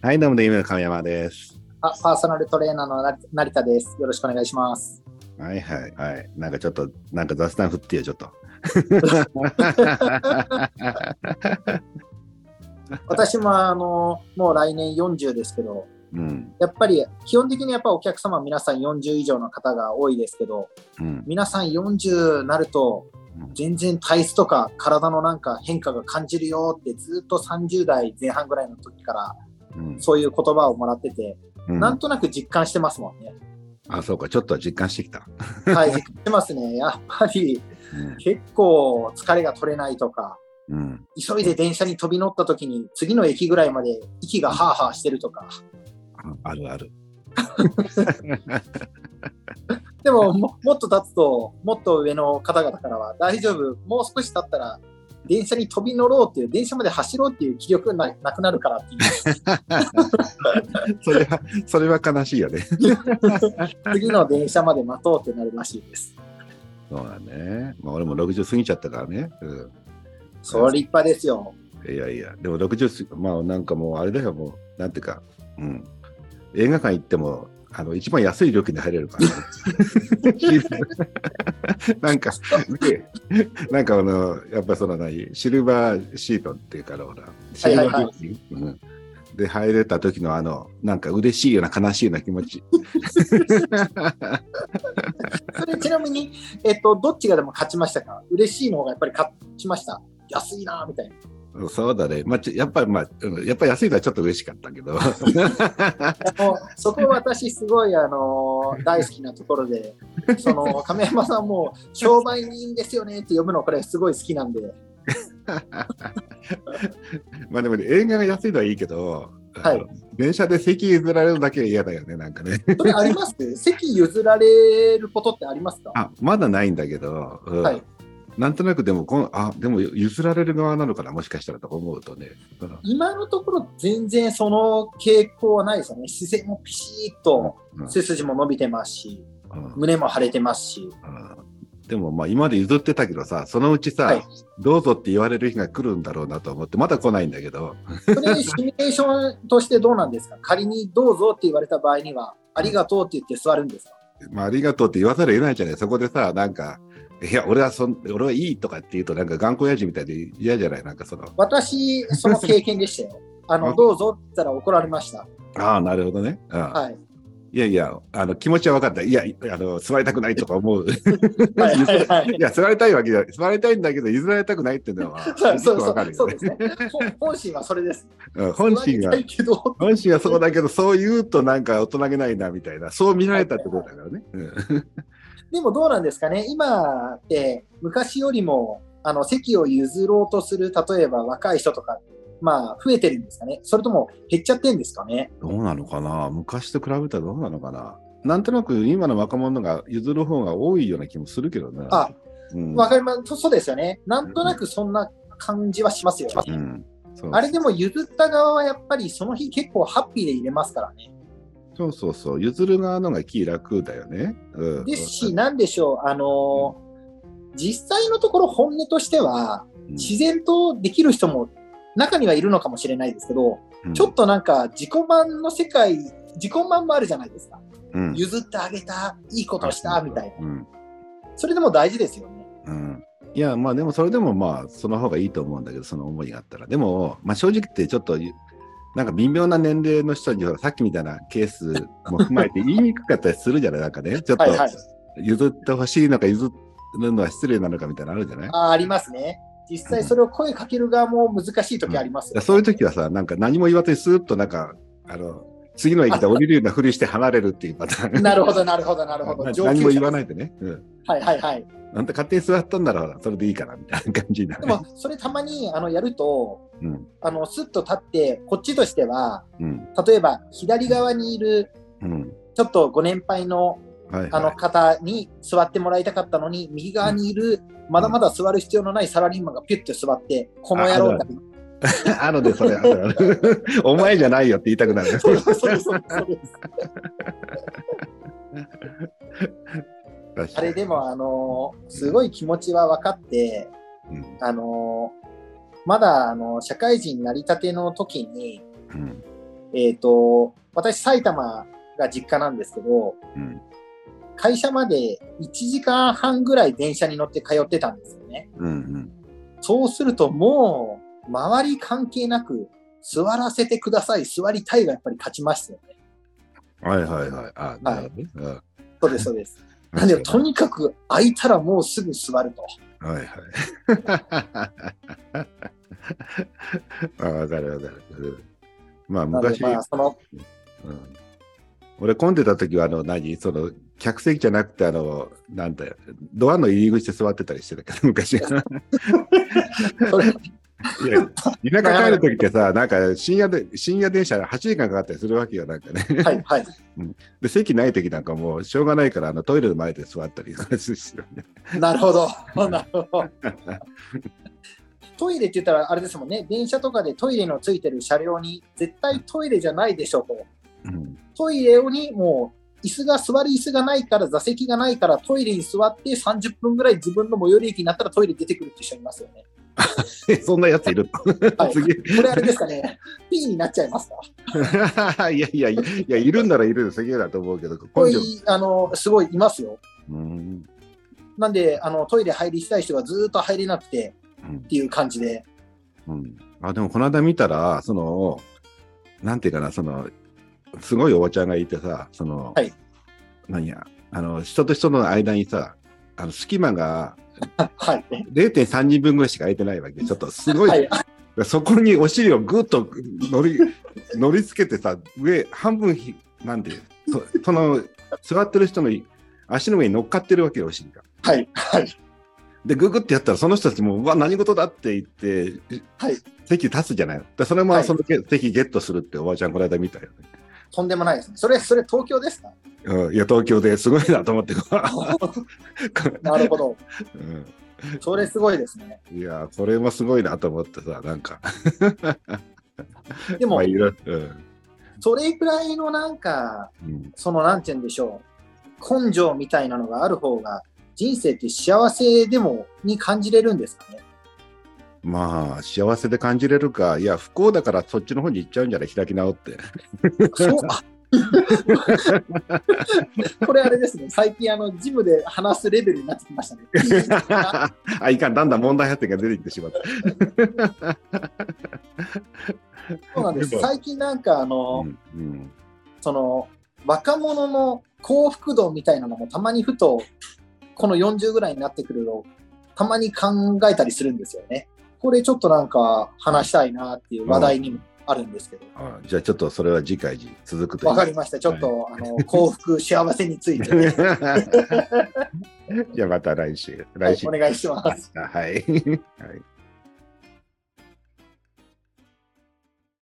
はい、どうも、夢の亀山です。あ、パーソナルトレーナーのな成田です。よろしくお願いします。はいはいはい。なんかちょっと、なんか雑談振ってよ、ちょっと。私もあのもう来年40ですけど、うん、やっぱり基本的にやっぱお客様皆さん40以上の方が多いですけど、うん、皆さん40なるとうん全然体質とか体のなんか変化が感じるよってずっと30代前半ぐらいの時からうん。そういう言葉をもらってて、うんなんとなく実感してますもんね。あ、そうか、ちょっと実感してきた。はい、実感してますね。やっぱりうん結構疲れが取れないとか、うん。急いで電車に飛び乗った時に次の駅ぐらいまで息がハーハーしてるとかあるある。でもももっと経つともっと上の方々からは大丈夫もう少し経ったら電車に飛び乗ろうっていう電車まで走ろうっていう気力がななくなるからっていう それは、それは悲しいよね。次の電車まで待とうってなるらしいですそうだね。まあ、俺も60過ぎちゃったからね。うん。それ立派ですよいやいや、でも60過ぎ、まあなんかもうあれだよ、もう、なんていうか、うん。映画館行っても、あの、一番安い料金で入れるから、なんか、でなんかあの、やっぱその何、シルバーシートっていうから、ほら、シルバー料金、うん。で入れた時のあの、なんか嬉しいような悲しいような気持ち。それちなみに、えっと、どっちがでも勝ちましたか？嬉しいの方がやっぱり勝ちました。安いなみたいなそうだね。まあ、やっぱり、まあ、うんやっぱり安いのはちょっと嬉しかったけど。そこ私すごいあの大好きなところで、その亀山さんも商売人ですよねって呼ぶのこれすごい好きなんで、まあでもね、映画が安いのはいいけど、はい電車で席譲られるだけは嫌だよね、なんかね。それあります？席譲られることってありますか？あ、まだないんだけど、うんはいなんとなくでもこん、あ、でも譲られる側なのかな、もしかしたらと思うとね。うん。今のところ全然その傾向はないですよね。姿勢もピシッとうん。背筋も伸びてますし、うん。胸も腫れてますし、うん。でもまあ今まで譲ってたけどさ、そのうちさ、はい。どうぞって言われる日が来るんだろうなと思って、まだ来ないんだけど、それシミュレーションとしてどうなんですか？仮にどうぞって言われた場合には、ありがとうって言って座るんですか？まあありがとうって言わざるを得ないじゃない。そこでさ、なんか、いや、俺はそん、俺はいいとかって言うと、なんか頑固親父みたいで嫌じゃない？なんかその、私、その経験でしたよ。あ あの、どうぞって言ったら怒られました。ああ、なるほどね。うんはい。いやいや、あの気持ちは分かった。いや、あの座りたくないとか思う。はいはいはい いや、座りたいわけじゃない。座りたいんだけど、譲られたくないっていうのは、そうそうそうそうですね。本本心はそれです。うん本心が座りた、いけど、本心はそうだけど、そう言うとなんか大人げないなみたいな、そう見られたってことだからね。うんでもどうなんですかね、今って昔よりもあの席を譲ろうとする、例えば若い人とか、まあ、増えてるんですかね、それとも減っちゃってんですかね。どうなのかな昔と比べたらどうなのかななんとなく今の若者が譲る方が多いような気もするけどね。あ、うん、わかります、そうですよね。なんとなくそんな感じはしますよね。うんそうあれでも譲った側はやっぱりその日結構ハッピーで入れますからね。そうそうそう、譲る側のが気楽だよね。うん、ですし、なんでしょう、あのー実際のところ本音としては、うん自然とできる人も中にはいるのかもしれないですけど、うんちょっとなんか自己満の世界、自己満もあるじゃないですか。うん譲ってあげた、いいことした、みたいな。うんそれでも大事ですよね。うんいや、まあでもそれでもまあその方がいいと思うんだけど、その思いがあったら。でも、まあ正直言ってちょっと、なんか微妙な年齢の人にはさっきみたいなケースも踏まえて言いにくかったりするじゃない？なんかね。ちょっと。譲ってほしいのか譲るのは失礼なのかみたいなのあるじゃない？あありますね。実際それを声かける側も難しい時ありますよ、だからそういう時はさ、なんか何も言わずにスーッとなんか、あの、次の駅で降りるようなふりして離れるっていうパターン。なるほど、なるほど、なるほど。何も言わないでね。うん。はいはいはい。あんた勝手に座ったんならそれでいいかなみたいな感じになるでも、それたまにあのやると、うん。あのスッと立って、こっちとしては、うん。例えば左側にいるうん。ちょっとご年配のはい、はい。あの方に座ってもらいたかったのに、右側にいる、まだまだ座る必要のないサラリーマンがピュッて座って、この野郎だ あるで、それ。お前じゃないよって言いたくなる。そうあれでも、あのーすごい気持ちは分かって、うんあのーまだあの社会人になりたての時に、うんえっ、と、私埼玉が実家なんですけど、うん。会社まで1時間半ぐらい電車に乗って通ってたんですよね。うんうん。そうするともう、周り関係なく、座らせてください、座りたいがやっぱり勝ちましたよね。はいはいはい。あ、なるほどね。うんそうです、そうです。なんで、とにかく空いたらもうすぐ座ると。はいはい。あわかるわかる。うんまあ昔、まあ、その、うん俺混んでた時はあの何？その客席じゃなくてあのなんだよドアの入り口で座ってたりしてたけど昔 それいや田舎帰る時ってさなんか深夜で深夜電車8時間かかったりするわけよなんかねはい、はい。で席ない時なんかもうしょうがないからあのトイレの前で座ったりするよねなるほど。なるほど。トイレって言ったらあれですもんね、電車とかでトイレのついてる車両に絶対トイレじゃないでしょと。うんトイレにもう椅子が座り椅子がないから座席がないからトイレに座って30分ぐらい自分の最寄り駅になったらトイレ出てくるって人いますよね。え そんなやついるはい。次。これあれですかね、P になっちゃいますか？いやいやいやいるんならいるすげえなと思うけど。これあのすごいいますよ。うん。なんであのトイレ入りしたい人がずーっと入れなくてうん。っていう感じで。うん、あでもこの間見たら、その、なんていうかな、その、すごいおばちゃんがいてさ、その、はい。何や、あの、人と人の間にさ、あの隙間が はい。0.3人分ぐらいしか空いてないわけ。ちょっとすごい、はい。そこにお尻をぐっと乗り、乗りつけてさ、上、半分ひ、なんていう、そその、座ってる人の足の上に乗っかってるわけよ、お尻が。はい。はい。で、ググってやったら、その人たちも、うわ、何事だって言って、はい。席立つじゃないでそれもはいそのゲ席ゲットするっておばあちゃんこの間見たよね。とんでもないですね。それ、それ東京ですか？うん、いや、東京ですごいなと思って。なるほど。うんそれすごいですね。いや、これもすごいなと思ってさ、なんか。でもまあ、うんそれぐらいのなんか、うんそのなんて言うんでしょう。根性みたいなのがある方が、人生って幸せでも、に感じれるんですかね。まあ、幸せで感じれるか、いや、不幸だからそっちの方に行っちゃうんじゃない？開き直って。そう。あ これあれですね。最近あの、ジムで話すレベルになってきましたね。あ、いかん、だんだん問題発言が出てきてしまった。そうなんです。最近なんかあの、うんうんその若者の幸福度みたいなのもたまにふとこの40ぐらいになってくるのたまに考えたりするんですよね。これちょっとなんか話したいなっていう話題にもあるんですけど。あじゃあちょっとそれは次回に続くとわかりました。ちょっと、あの幸福、幸せについて、ね じゃあまた来週。はい来週。お願いします。はい。はい